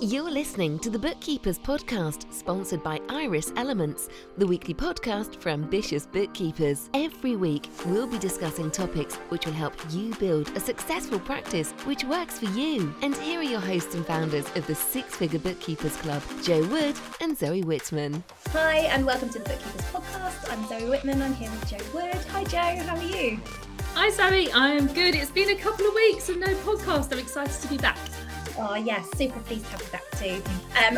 You're listening to the Bookkeepers Podcast, sponsored by Iris Elements, the weekly podcast for ambitious bookkeepers. Every week, we'll be discussing topics which will help you build a successful practice which works for you. And here are your hosts and founders of the Six Figure Bookkeepers Club, Jo Wood and Zoe Whitman. Hi, and welcome to the Bookkeepers Podcast. I'm Zoe Whitman. I'm here with Jo Wood. Hi, Jo. How are you? Hi, Zoe. I am good. It's been a couple of weeks and no podcast. I'm excited to be back. Oh, yes, super pleased to have you back too.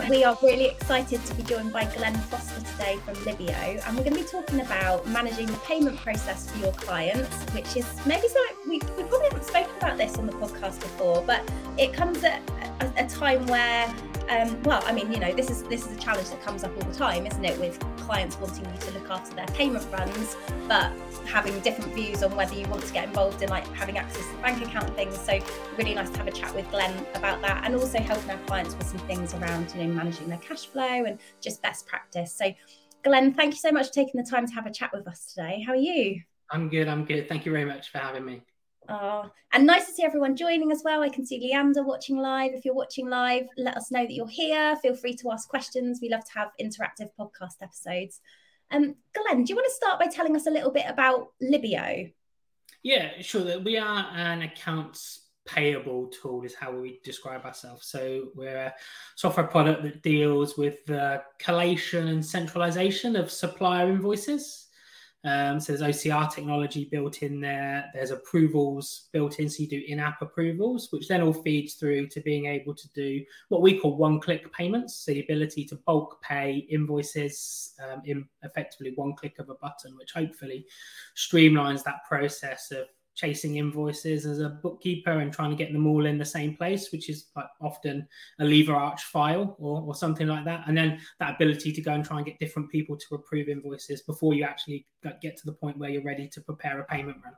Um, we are really excited to be joined by Glen Foster today from Libeo, and we're going to be talking about managing the payment process for your clients, which is maybe something we, we probably haven't spoken about this on the podcast before, but it comes at a, a time where um, well, I mean, you know, this is this is a challenge that comes up all the time, isn't it? With clients wanting you to look after their payment runs, but having different views on whether you want to get involved in like having access to bank account things. So really nice to have a chat with Glen about that, and also helping our clients with some things around you know managing their cash flow and just best practice. So, Glen, thank you so much for taking the time to have a chat with us today. How are you? I'm good. I'm good. Thank you very much for having me. Oh, and nice to see everyone joining as well. I can see Leander watching live. If you're watching live, let us know that you're here. Feel free to ask questions. We love to have interactive podcast episodes. Um, Glen, do you want to start by telling us a little bit about Libeo? Yeah, sure. We are an accounts payable tool is how we describe ourselves. So we're a software product that deals with the collation and centralization of supplier invoices. Um, so there's OCR technology built in there. There's approvals built in, so you do in-app approvals, which then all feeds through to being able to do what we call one-click payments. So the ability to bulk pay invoices um, in effectively one click of a button, which hopefully streamlines that process of chasing invoices as a bookkeeper and trying to get them all in the same place, which is like often a lever arch file or, or something like that. And then that ability to go and try and get different people to approve invoices before you actually get to the point where you're ready to prepare a payment run.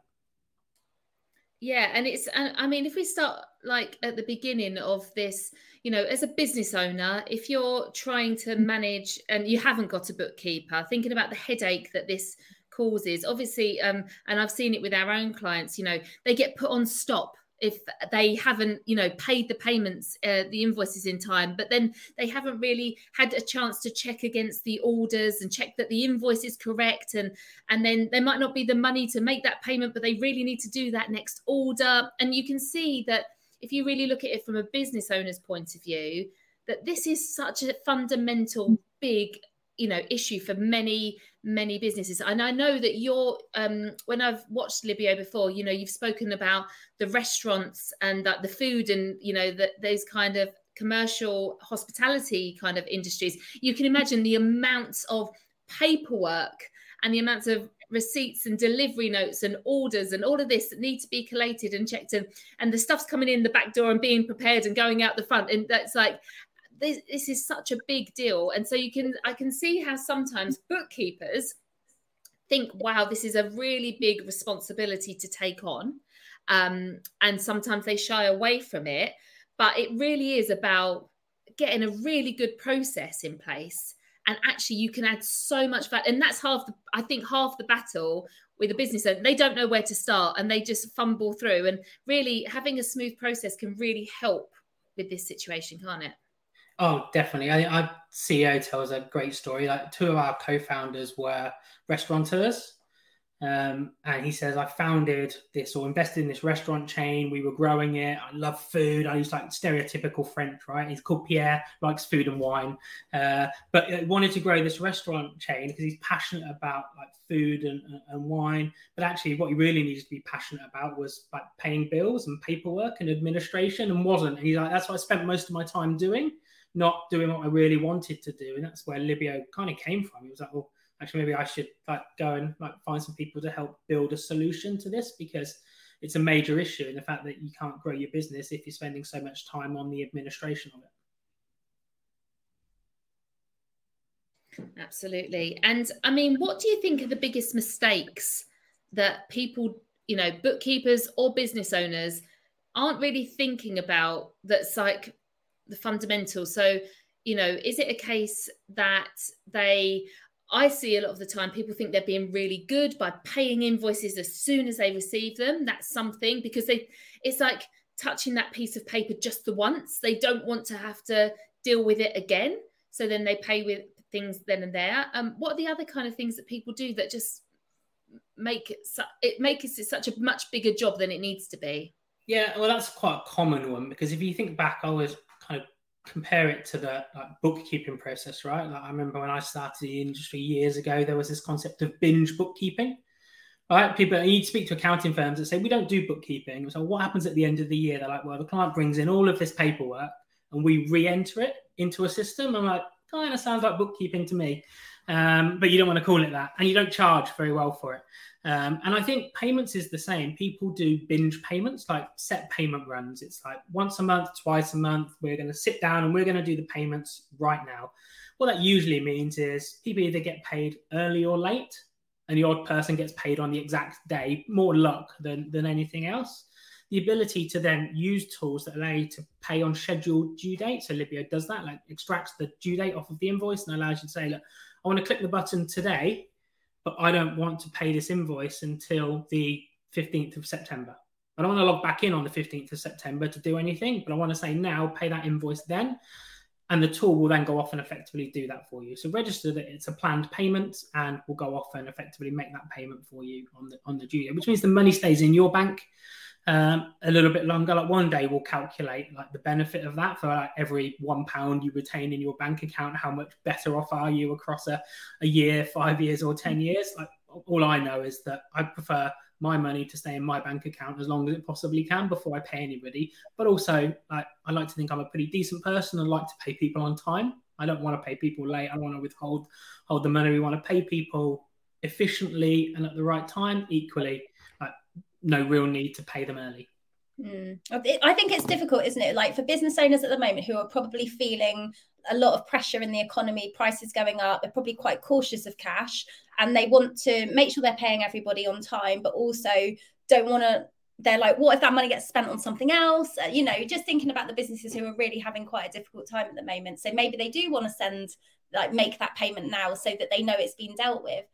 Yeah, and it's I mean, if we start like at the beginning of this, you know, as a business owner, if you're trying to mm. manage and you haven't got a bookkeeper, thinking about the headache that this causes. Obviously um, and i've seen it with our own clients you know they get put on stop if they haven't you know paid the payments uh, the invoices in time but then they haven't really had a chance to check against the orders and check that the invoice is correct. And and then there might not be the money to make that payment but they really need to do that next order. And you can see that if you really look at it from a business owner's point of view that this is such a fundamental big you know issue for many many businesses. And i know that you're um when i've watched libeo before you know you've spoken about the restaurants and that the food and you know that those kind of commercial hospitality kind of industries. You can imagine the amounts of paperwork and the amounts of receipts and delivery notes and orders and all of this that need to be collated and checked and and the stuff's coming in the back door and being prepared and going out the front. And that's like this, this is such a big deal. And so you can i can see how sometimes bookkeepers think wow this is a really big responsibility to take on. Um, and sometimes they shy away from it but it really is about getting a really good process in place. And actually you can add so much value. And that's half the i think half the battle with a business owner they don't know where to start and they just fumble through. And really having a smooth process can really help with this situation can't it Oh, definitely. I, our CEO tells a great story. Like two of our co-founders were restaurateurs. Um, and he says, I founded this or invested in this restaurant chain. We were growing it. I love food. I use like stereotypical French, right? He's called Pierre, likes food and wine, uh, but wanted to grow this restaurant chain because he's passionate about like food and, and wine. But actually, what he really needed to be passionate about was like paying bills and paperwork and administration, and wasn't. And he's like, that's what I spent most of my time doing not doing what I really wanted to do. And that's where Libeo kind of came from. It was like, well, actually, maybe I should like go and like find some people to help build a solution to this because it's a major issue in the fact that you can't grow your business if you're spending so much time on the administration of it. Absolutely. And I mean, what do you think are the biggest mistakes that people, you know, bookkeepers or business owners aren't really thinking about that's like the fundamentals. So, you know, is it a case that they I see a lot of the time people think they're being really good by paying invoices as soon as they receive them. That's something because they it's like touching that piece of paper just the once. They don't want to have to deal with it again. So then they pay with things then and there. Um, what are the other kind of things that people do that just make it su- it makes it such a much bigger job than it needs to be? Yeah, well, that's quite a common one because if you think back, I of compare it to the like, bookkeeping process, right? Like I remember when I started the industry years ago, there was this concept of binge bookkeeping. Right, people you'd speak to accounting firms that say we don't do bookkeeping. So what happens at the end of the year? They're like, well, the client brings in all of this paperwork and we re-enter it into a system. I'm like, kind of sounds like bookkeeping to me, um, but you don't want to call it that, and you don't charge very well for it. Um, and I think payments is the same. People do binge payments, like set payment runs. It's like once a month, twice a month. We're going to sit down and we're going to do the payments right now. What that usually means is people either get paid early or late, and the odd person gets paid on the exact day. More luck than than anything else. The ability to then use tools that allow you to pay on scheduled due date. So Libeo does that, like extracts the due date off of the invoice and allows you to say, look, I want to click the button today but I don't want to pay this invoice until the 15th of September. I don't want to log back in on the 15th of September to do anything, but I want to say now, pay that invoice then. And the tool will then go off and effectively do that for you. So register that it's a planned payment and will go off and effectively make that payment for you on the on the due date, which means the money stays in your bank um, a little bit longer. Like one day we'll calculate like the benefit of that for like every one pound you retain in your bank account, how much better off are you across a, a year, five years, or 10 years? Like all I know is that I prefer my money to stay in my bank account as long as it possibly can before I pay anybody. But also, like, I like to think I'm a pretty decent person and like to pay people on time. I don't want to pay people late. I want to withhold hold the money. We want to pay people efficiently and at the right time. Equally, no real need to pay them early. Mm. I think it's difficult, isn't it? Like for business owners at the moment who are probably feeling a lot of pressure in the economy, prices going up, they're probably quite cautious of cash and they want to make sure they're paying everybody on time, but also don't want to. They're like, what if that money gets spent on something else? Uh, you know, just thinking about the businesses who are really having quite a difficult time at the moment. So maybe they do want to send, like, make that payment now so that they know it's been dealt with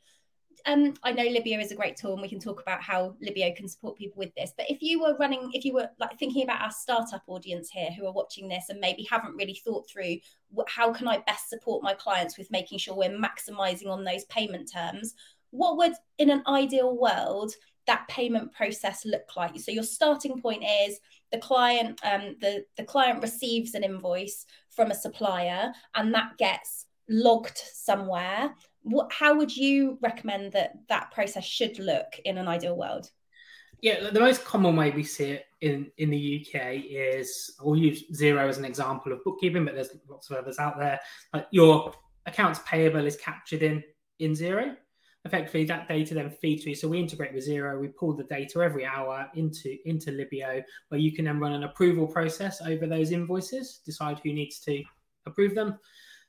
um, I know Libeo is a great tool, and we can talk about how Libeo can support people with this. But if you were running, if you were like thinking about our startup audience here who are watching this and maybe haven't really thought through how can I best support my clients with making sure we're maximizing on those payment terms, what would, in an ideal world, that payment process look like? So your starting point is the client, um, the the client receives an invoice from a supplier, and that gets logged somewhere what how would you recommend that that process should look in an ideal world? Yeah the most common way we see it in in the uk is we'll use Xero as an example of bookkeeping but there's lots of others out there. Like your accounts payable is captured in in Xero effectively that data then feeds through. So we integrate with Xero we pull the data every hour into into libeo where you can then run an approval process over those invoices decide who needs to approve them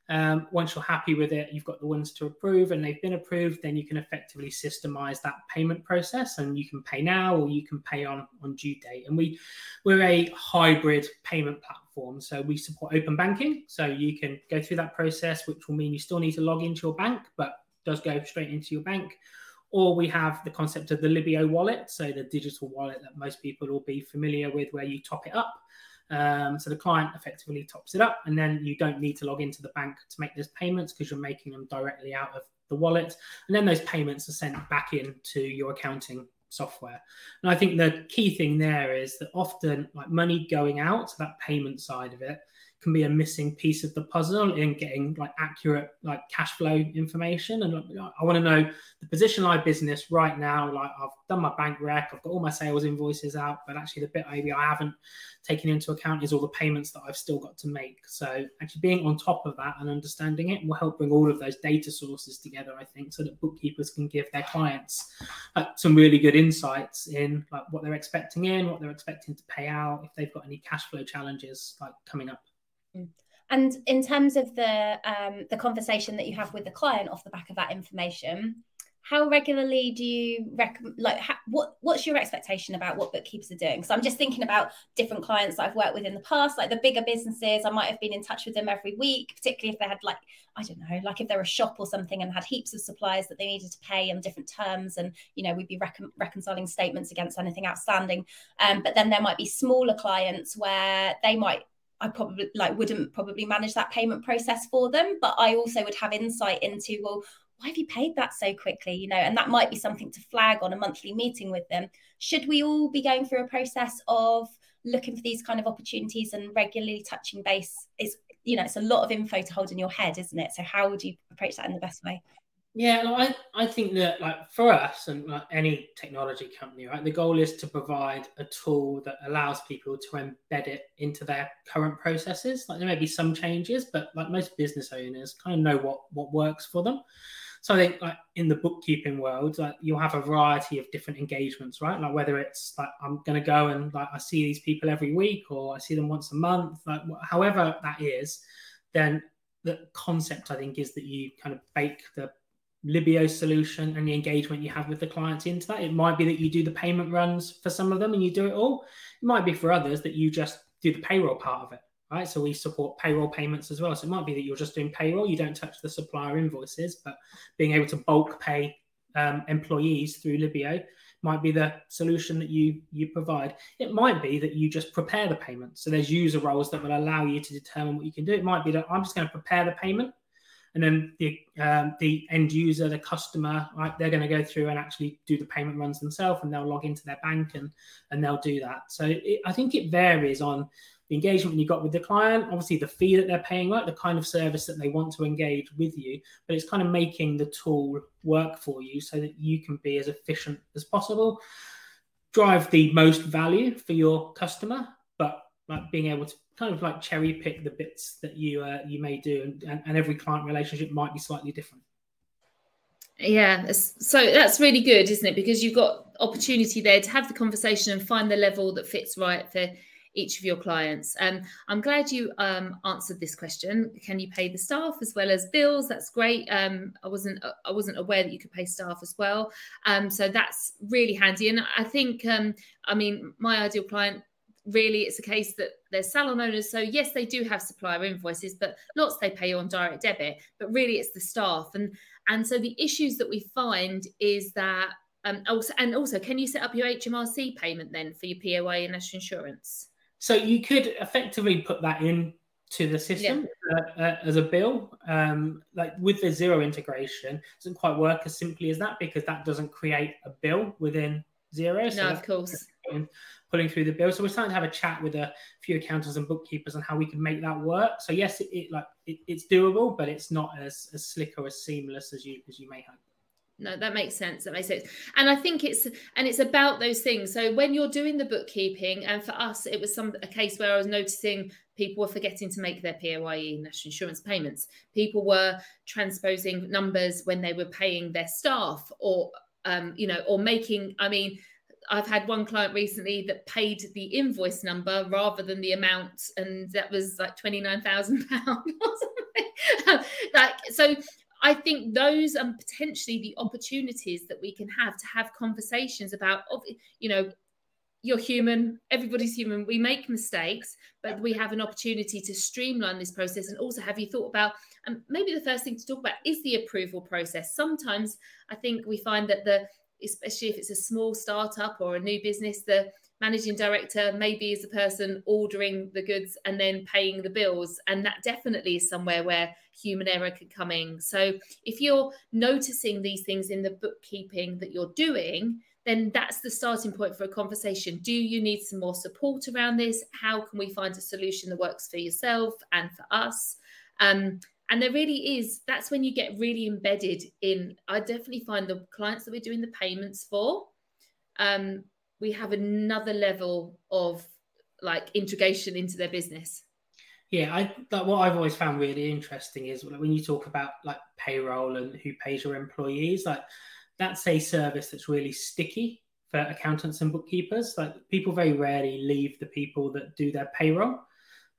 um, once you're happy with it, you've got the ones to approve and they've been approved, then you can effectively systemize that payment process and you can pay now or you can pay on, on due date. And we, we're a hybrid payment platform. So we support open banking. So you can go through that process, which will mean you still need to log into your bank, but does go straight into your bank. Or we have the concept of the Libeo wallet, so the digital wallet that most people will be familiar with, where you top it up um, so the client effectively tops it up, and then you don't need to log into the bank to make those payments because you're making them directly out of the wallet. And then those payments are sent back into your accounting software. And I think the key thing there is that often, like money going out, that payment side of it, can be a missing piece of the puzzle in getting like accurate like cash flow information. And i want to know the position of my business right now. Like i've done my bank rec i've got all my sales invoices out but actually the bit maybe i haven't taken into account is all the payments that i've still got to make. So actually being on top of that and understanding it will help bring all of those data sources together i think so that bookkeepers can give their clients uh, some really good insights in like what they're expecting in what they're expecting to pay out if they've got any cash flow challenges like coming up and in terms of the um, the conversation that you have with the client off the back of that information, how regularly do you like how, what what's your expectation about what bookkeepers are doing? So i'm just thinking about different clients that i've worked with in the past like the bigger businesses. I might have been in touch with them every week particularly if they had like i don't know like if they're a shop or something and had heaps of suppliers that they needed to pay on different terms and you know we'd be recon- reconciling statements against anything outstanding. Um, but then there might be smaller clients where they might I probably like wouldn't probably manage that payment process for them, but I also would have insight into well, why have you paid that so quickly? You know, and that might be something to flag on a monthly meeting with them. Should we all be going through a process of looking for these kind of opportunities and regularly touching base? Is you know, it's a lot of info to hold in your head, isn't it? So how would you approach that in the best way? Yeah, I, I think that like for us and like any technology company, right, the goal is to provide a tool that allows people to embed it into their current processes. Like there may be some changes, but like most business owners kind of know what what works for them. So I think like in the bookkeeping world, like you'll have a variety of different engagements, right? Like whether it's like I'm to go and like I see these people every week, or I see them once a month, like however that is, then the concept I think is that you kind of bake the Libeo solution and the engagement you have with the clients into that. It might be that you do the payment runs for some of them and you do it all. It might be for others that you just do the payroll part of it right? So we support payroll payments as well. So it might be that you're just doing payroll, you don't touch the supplier invoices, but being able to bulk pay um, employees through Libeo might be the solution that you you provide. It might be that you just prepare the payment. So there's user roles that will allow you to determine what you can do. It might be that I'm just going to prepare the payment, and then the um, the end user, the customer, right, they're going to go through and actually do the payment runs themselves, and they'll log into their bank and and they'll do that. So it, I think it varies on the engagement you got with the client, obviously the fee that they're paying, like the kind of service that they want to engage with you, but it's kind of making the tool work for you so that you can be as efficient as possible, drive the most value for your customer, but like being able to kind of like cherry pick the bits that you uh, you may do, and, and, and every client relationship might be slightly different. Yeah, so that's really good, isn't it? Because you've got opportunity there to have the conversation and find the level that fits right for each of your clients. Um, I'm glad you um, answered this question. Can you pay the staff as well as bills? That's great. Um, I wasn't I wasn't aware that you could pay staff as well. Um, so that's really handy. And I think um, I mean my ideal client really it's a case that they're salon owners so yes they do have supplier invoices but lots they pay on direct debit but really it's the staff and and so the issues that we find is that um, also and also can you set up your hmrc payment then for your poa and national insurance so you could effectively put that in to the system yeah. uh, uh, as a bill. Um, like with the Xero integration, doesn't quite work as simply as that because that doesn't create a bill within Xero. So no, of course. Pulling through the bill, so we're starting to have a chat with a few accountants and bookkeepers on how we can make that work. So yes, it, it like it, it's doable, but it's not as as slick or as seamless as you as you may hope. No that makes sense. That makes sense. And i think it's and it's about those things. So when you're doing the bookkeeping and for us it was some a case where i was noticing people were forgetting to make their paye national insurance payments. People were transposing numbers when they were paying their staff or um, you know or making i mean I've had one client recently that paid the invoice number rather than the amount, and that was like twenty nine thousand pounds. Like so, I think those are potentially the opportunities that we can have to have conversations about, you know, you're human, everybody's human, we make mistakes, but we have an opportunity to streamline this process. And also, have you thought about, and um, maybe the first thing to talk about is the approval process. Sometimes I think we find that the, especially if it's a small startup or a new business, the managing director maybe is the person ordering the goods and then paying the bills. And that definitely is somewhere where human error could come in. So if you're noticing these things in the bookkeeping that you're doing then that's the starting point for a conversation. Do you need some more support around this? How can we find a solution that works for yourself and for us? Um, and there really is that's when you get really embedded in i definitely find the clients that we're doing the payments for um, we have another level of like integration into their business. Yeah, I what I've always found really interesting is when you talk about like payroll and who pays your employees, like that's a service that's really sticky for accountants and bookkeepers. Like people very rarely leave the people that do their payroll.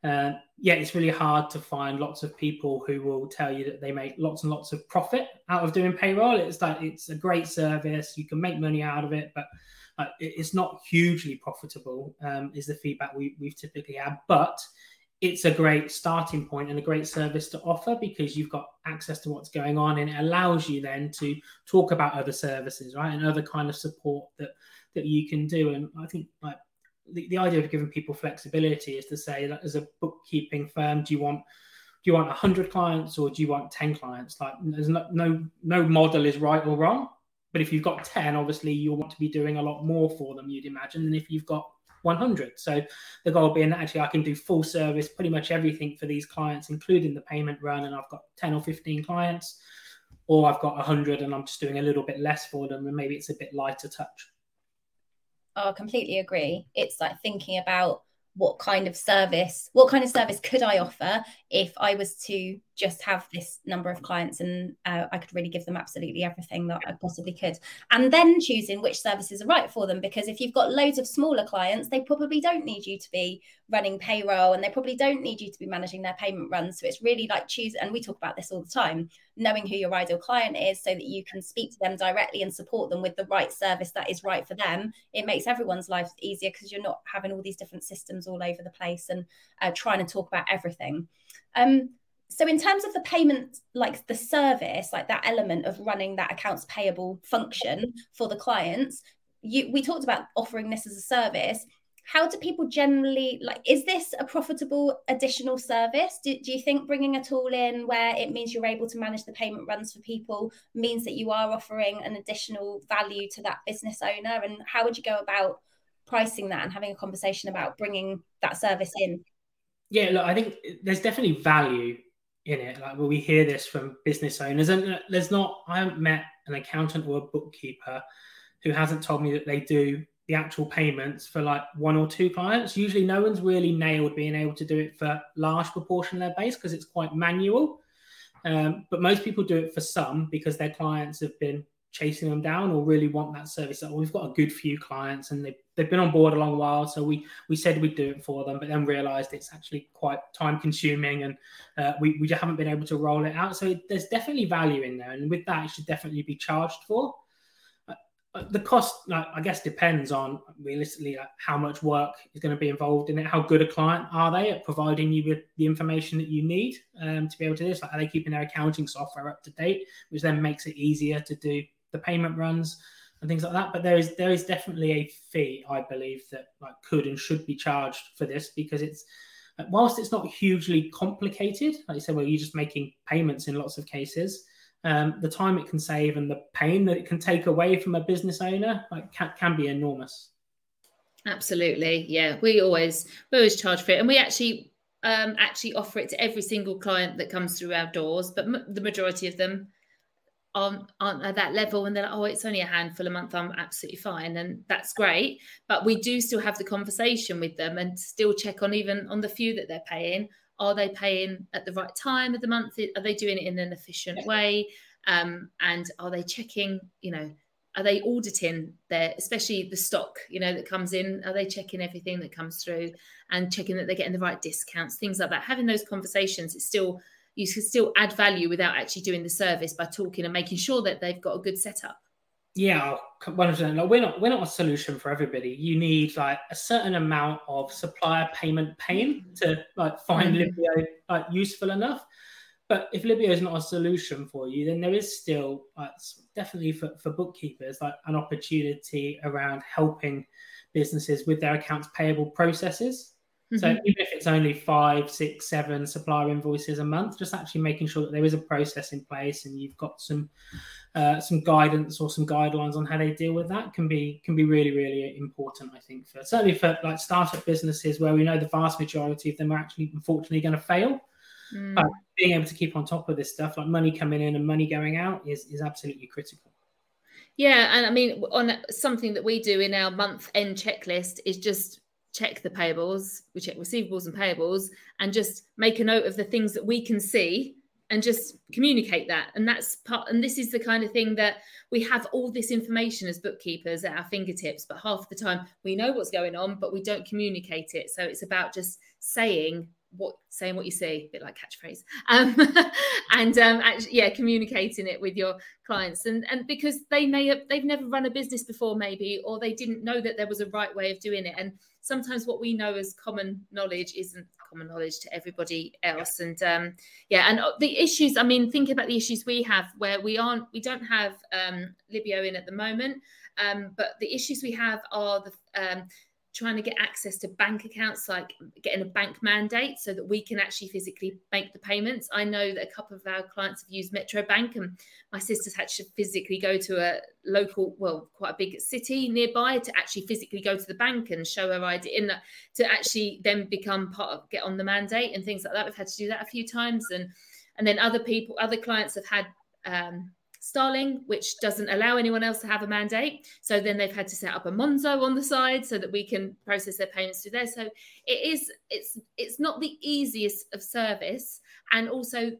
Uh, yeah, it's really hard to find lots of people who will tell you that they make lots and lots of profit out of doing payroll. It's like it's a great service, you can make money out of it, but uh, it's not hugely profitable. Um, is the feedback we, we've typically had, but it's a great starting point and a great service to offer because you've got access to what's going on and it allows you then to talk about other services right and other kind of support that that you can do and i think like the, the idea of giving people flexibility is to say that as a bookkeeping firm, do you want do you want 100 clients or do you want 10 clients? Like there's no no no model is right or wrong. But if you've got 10, obviously you'll want to be doing a lot more for them, you'd imagine, than if you've got 100. So the goal being that actually I can do full service, pretty much everything for these clients, including the payment run, and I've got 10 or 15 clients, or I've got 100 and I'm just doing a little bit less for them, and maybe it's a bit lighter touch. I completely agree. It's like thinking about what kind of service, what kind of service could I offer if I was to just have this number of clients and uh, I could really give them absolutely everything that I possibly could. And then choosing which services are right for them. Because if you've got loads of smaller clients, they probably don't need you to be running payroll and they probably don't need you to be managing their payment runs. So it's really like choose, and we talk about this all the time, knowing who your ideal client is so that you can speak to them directly and support them with the right service that is right for them. It makes everyone's life easier because you're not having all these different systems all over the place and uh, trying to talk about everything. Um, so in terms of the payment like the service like that element of running that accounts payable function for the clients you we talked about offering this as a service. How do people generally like is this a profitable additional service? Do, do you think bringing a tool in where it means you're able to manage the payment runs for people means that you are offering an additional value to that business owner? And how would you go about pricing that and having a conversation about bringing that service in? Yeah look i think there's definitely value in it. Like, well, we hear this from business owners, and there's not. I haven't met an accountant or a bookkeeper who hasn't told me that they do the actual payments for like one or two clients. Usually, no one's really nailed being able to do it for large proportion of their base because it's quite manual. Um, but most people do it for some because their clients have been chasing them down or really want that service. We've got a good few clients and they've, they've been on board a long while. So we we said we'd do it for them, but then realized it's actually quite time consuming and uh, we, we just haven't been able to roll it out. So it, there's definitely value in there. And with that, it should definitely be charged for. Uh, uh the cost, I guess, depends on realistically how much work is going to be involved in it. How good a client are they at providing you with the information that you need um, to be able to do this? Like, are they keeping their accounting software up to date, which then makes it easier to do the payment runs and things like that. But there is there is definitely a fee, I believe, that like could and should be charged for this because it's whilst it's not hugely complicated, like you said, well, you're just making payments in lots of cases. Um, the time it can save and the pain that it can take away from a business owner like can, can be enormous. Absolutely, yeah. We always we always charge for it, and we actually um, actually offer it to every single client that comes through our doors. But m- the majority of them aren't, aren't at that level and they're like, oh, it's only a handful a month, I'm absolutely fine. And that's great. But we do still have the conversation with them and still check on even on the few that they're paying. Are they paying at the right time of the month? Are they doing it in an efficient way? Um, and are they checking, you know, are they auditing their, especially the stock, you know, that comes in? Are they checking everything that comes through and checking that they're getting the right discounts, things like that? Having those conversations, it's still you can still add value without actually doing the service by talking and making sure that they've got a good setup. Yeah, one hundred like we're not we're not a solution for everybody. You need like a certain amount of supplier payment pain to like find mm-hmm. Libeo like useful enough. But if Libeo is not a solution for you, then there is still like, definitely for, for bookkeepers like an opportunity around helping businesses with their accounts payable processes. Mm-hmm. So even if it's only five, six, seven supplier invoices a month, just actually making sure that there is a process in place and you've got some uh, some guidance or some guidelines on how they deal with that can be can be really really important. I think for certainly for like startup businesses where we know the vast majority of them are actually unfortunately going to fail. Mm. Uh, being able to keep on top of this stuff, like money coming in and money going out, is is absolutely critical. Yeah, and I mean, on something that we do in our month end checklist is just check the payables, we check receivables and payables, and just make a note of the things that we can see and just communicate that. And that's part, and this is the kind of thing that we have all this information as bookkeepers at our fingertips, but half the time we know what's going on, but we don't communicate it. So it's about just saying what saying what you see, a bit like catchphrase, um, and um, actually, yeah, communicating it with your clients, and and because they may have they've never run a business before, maybe, or they didn't know that there was a right way of doing it, and sometimes what we know as common knowledge isn't common knowledge to everybody else, and um, yeah, and uh, the issues. I mean, think about the issues we have where we aren't, we don't have um, Libeo in at the moment, um, but the issues we have are the um, trying to get access to bank accounts, like getting a bank mandate so that we can actually physically make the payments. I know that a couple of our clients have used Metro Bank, and my sister's had to physically go to a local, well, quite a big city nearby to actually physically go to the bank and show her ID in that to actually then become part of get on the mandate and things like that. We've had to do that a few times, and and then other people, other clients have had. Um, Starling, which doesn't allow anyone else to have a mandate. So then they've had to set up a Monzo on the side so that we can process their payments through there. So it is it's it's not the easiest of service. And also,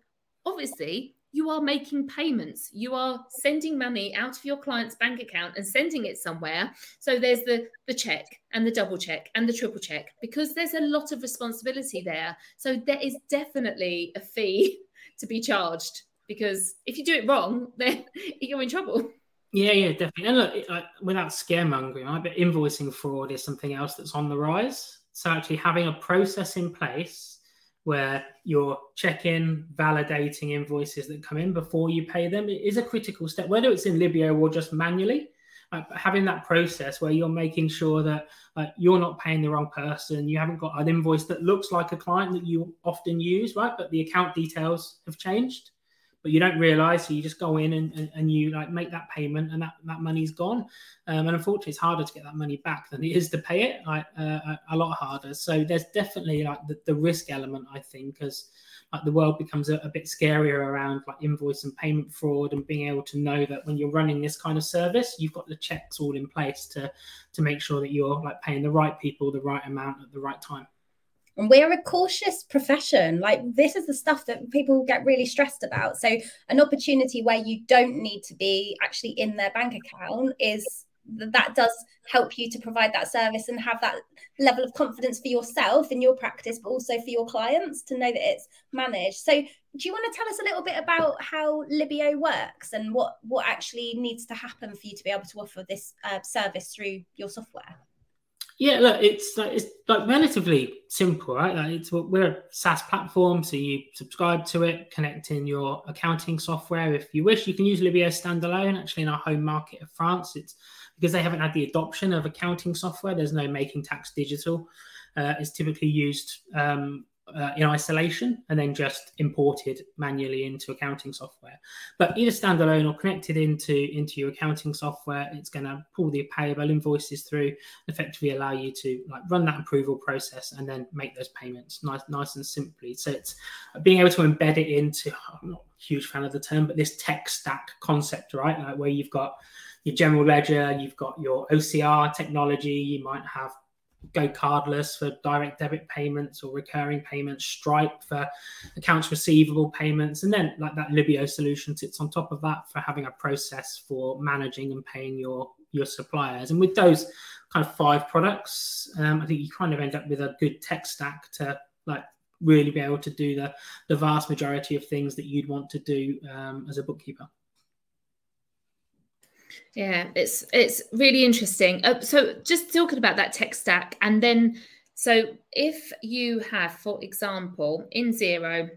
obviously, you are making payments. You are sending money out of your client's bank account and sending it somewhere. So there's the the check and the double check and the triple check because there's a lot of responsibility there. So there is definitely a fee to be charged because if you do it wrong, then you're in trouble. Yeah, yeah, definitely. And look, like, without scaremongering, right, but invoicing fraud is something else that's on the rise. So actually having a process in place where you're checking, validating invoices that come in before you pay them is a critical step, whether it's in Libeo or just manually. Having that process where you're making sure that you're not paying the wrong person, you haven't got an invoice that looks like a client that you often use, right? But the account details have changed but you don't realize. So you just go in and, and, and, you like make that payment and that, that money's gone. Um, and unfortunately, it's harder to get that money back than it is to pay it, like uh, a lot harder. So there's definitely like the, the risk element, I think, as like the world becomes a, a, bit scarier around like invoice and payment fraud and being able to know that when you're running this kind of service, you've got the checks all in place to to make sure that you're like paying the right people the right amount at the right time. And we're a cautious profession. Like, this is the stuff that people get really stressed about. So, an opportunity where you don't need to be actually in their bank account is that does help you to provide that service and have that level of confidence for yourself in your practice, but also for your clients to know that it's managed. So, do you want to tell us a little bit about how Libeo works and what what actually needs to happen for you to be able to offer this uh, service through your software? Yeah, look, it's like it's like relatively simple, right? Like it's we're a SaaS platform, so you subscribe to it, connect in your accounting software if you wish. You can use Libeo standalone. Actually, in our home market of France, it's because they haven't had the adoption of accounting software. There's no making tax digital. Uh, it's typically used um, uh, in isolation and then just imported manually into accounting software. But either standalone or connected into into your accounting software, it's going to pull the payable invoices through, effectively allow you to like run that approval process and then make those payments nice, nice and simply. So it's being able to embed it into. I'm not a huge fan of the term, but this tech stack concept, right? Like where you've got your general ledger, you've got your OCR technology, you might have GoCardless for direct debit payments or recurring payments, Stripe for accounts receivable payments, and then like that Libeo solution sits on top of that for having a process for managing and paying your your suppliers. And with those kind of five products, um, I think you kind of end up with a good tech stack to like really be able to do the the vast majority of things that you'd want to do um, as a bookkeeper. Yeah, it's it's really interesting. Uh, so just talking about that tech stack, and then so if you have, for example, in Xero,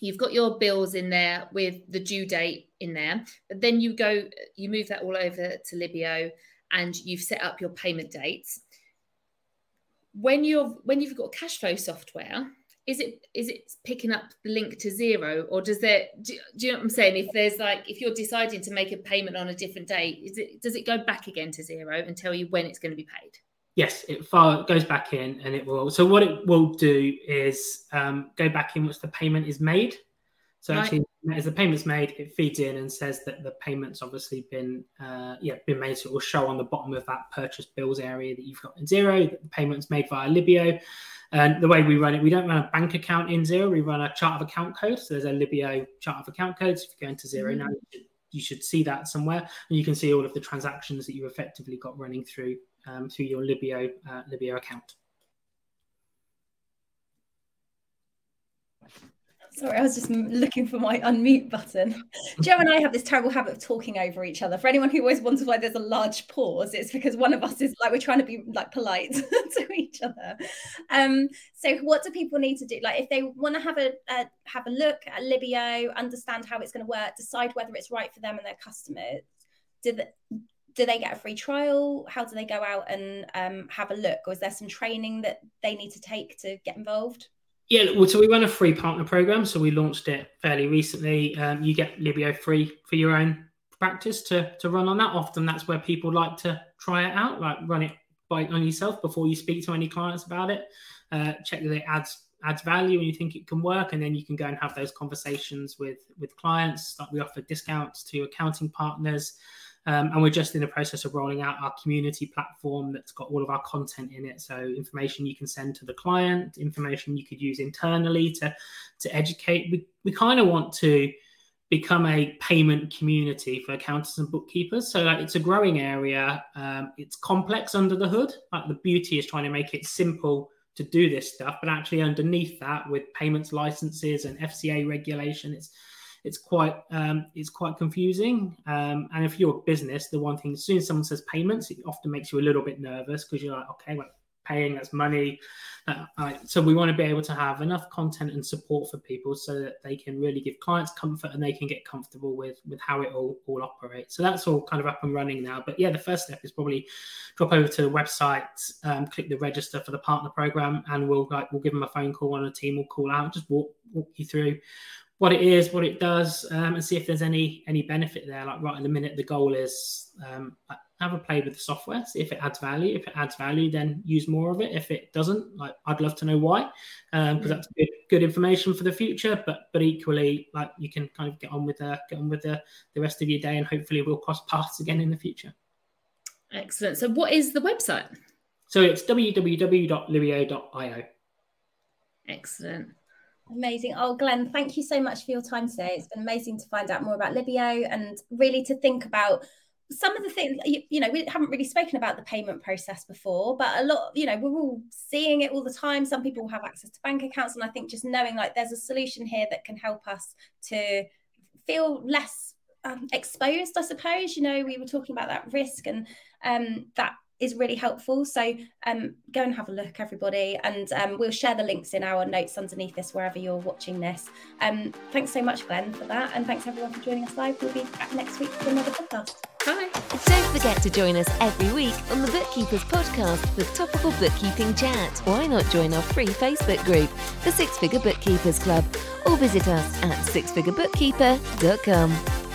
you've got your bills in there with the due date in there, but then you go, you move that all over to Libeo, and you've set up your payment dates. When you're when you've got cash flow software, is it is it picking up the link to Xero or does there do, do, you know what i'm saying? If there's like if you're deciding to make a payment on a different date is it does it go back again to Xero and tell you when it's going to be paid? Yes it far, goes back in and it will so what it will do is um, go back in once the payment is made so right. actually as the payment's made it feeds in and says that the payment's obviously been uh, yeah been made so it will show on the bottom of that purchase bills area that you've got in Xero that the payment's made via Libeo and the way we run it, we don't run a bank account in Xero. We run a chart of account code. So there's a Libeo chart of account codes. If you go into Xero mm-hmm. now, you should, you should, see that somewhere, and you can see all of the transactions that you've effectively got running through um, through your Libeo uh, Libeo account. Sorry, I was just looking for my unmute button. Jo and I have this terrible habit of talking over each other. For anyone who always wonders why there's a large pause, it's because one of us is like we're trying to be like polite to each other. Um, so, what do people need to do? Like, if they want to have a, a have a look at Libeo, understand how it's going to work, decide whether it's right for them and their customers. Do the, do they get a free trial? How do they go out and um, have a look? Or is there some training that they need to take to get involved? Yeah, well, so we run a free partner program. So we launched it fairly recently. Um, you get Libeo free for your own practice to to run on that. Often that's where people like to try it out, like run it by on yourself before you speak to any clients about it. Uh, check that it adds adds value and you think it can work, and then you can go and have those conversations with with clients. Like we offer discounts to accounting partners. Um, and we're just in the process of rolling out our community platform that's got all of our content in it. So information you can send to the client, information you could use internally to to educate. We we kind of want to become a payment community for accountants and bookkeepers. So like, it's a growing area. Um, it's complex under the hood. Like the beauty is trying to make it simple to do this stuff, but actually underneath that, with payments licenses and FCA regulation, it's it's quite um, it's quite confusing. Um, and if you're a business, the one thing as soon as someone says payments, it often makes you a little bit nervous because you're like, okay, well, paying that's money. Uh, so we want to be able to have enough content and support for people so that they can really give clients comfort and they can get comfortable with with how it all all operates. So that's all kind of up and running now. But yeah, the first step is probably drop over to the website, um, click the register for the partner program, and we'll like we'll give them a phone call on a team. We'll call out, just walk walk you through what it is, what it does, um, and see if there's any any benefit there. Like right in the minute, the goal is um, have a play with the software, see if it adds value. If it adds value, then use more of it. If it doesn't, like I'd love to know why, because um, that's good, good information for the future. But but equally, like you can kind of get on with the get on with the the rest of your day, and hopefully we'll cross paths again in the future. Excellent. So what is the website? So it's www.libeo.io. Excellent. Amazing. Oh, Glen, thank you so much for your time today. It's been amazing to find out more about Libeo and really to think about some of the things you, you, know we haven't really spoken about the payment process before but a lot you know we're all seeing it all the time some people have access to bank accounts and i think just knowing like there's a solution here that can help us to feel less um, exposed i suppose you know we were talking about that risk and um, that is really helpful. So um, go and have a look, everybody, and um, we'll share the links in our notes underneath this wherever you're watching this. Um, thanks so much, Glen, for that, and thanks everyone for joining us live. We'll be back next week for another podcast. Bye. Don't forget to join us every week on the Bookkeepers Podcast for topical bookkeeping chat. Why not join our free Facebook group, the Six Figure Bookkeepers Club, or visit us at sixfigurebookkeeper.com.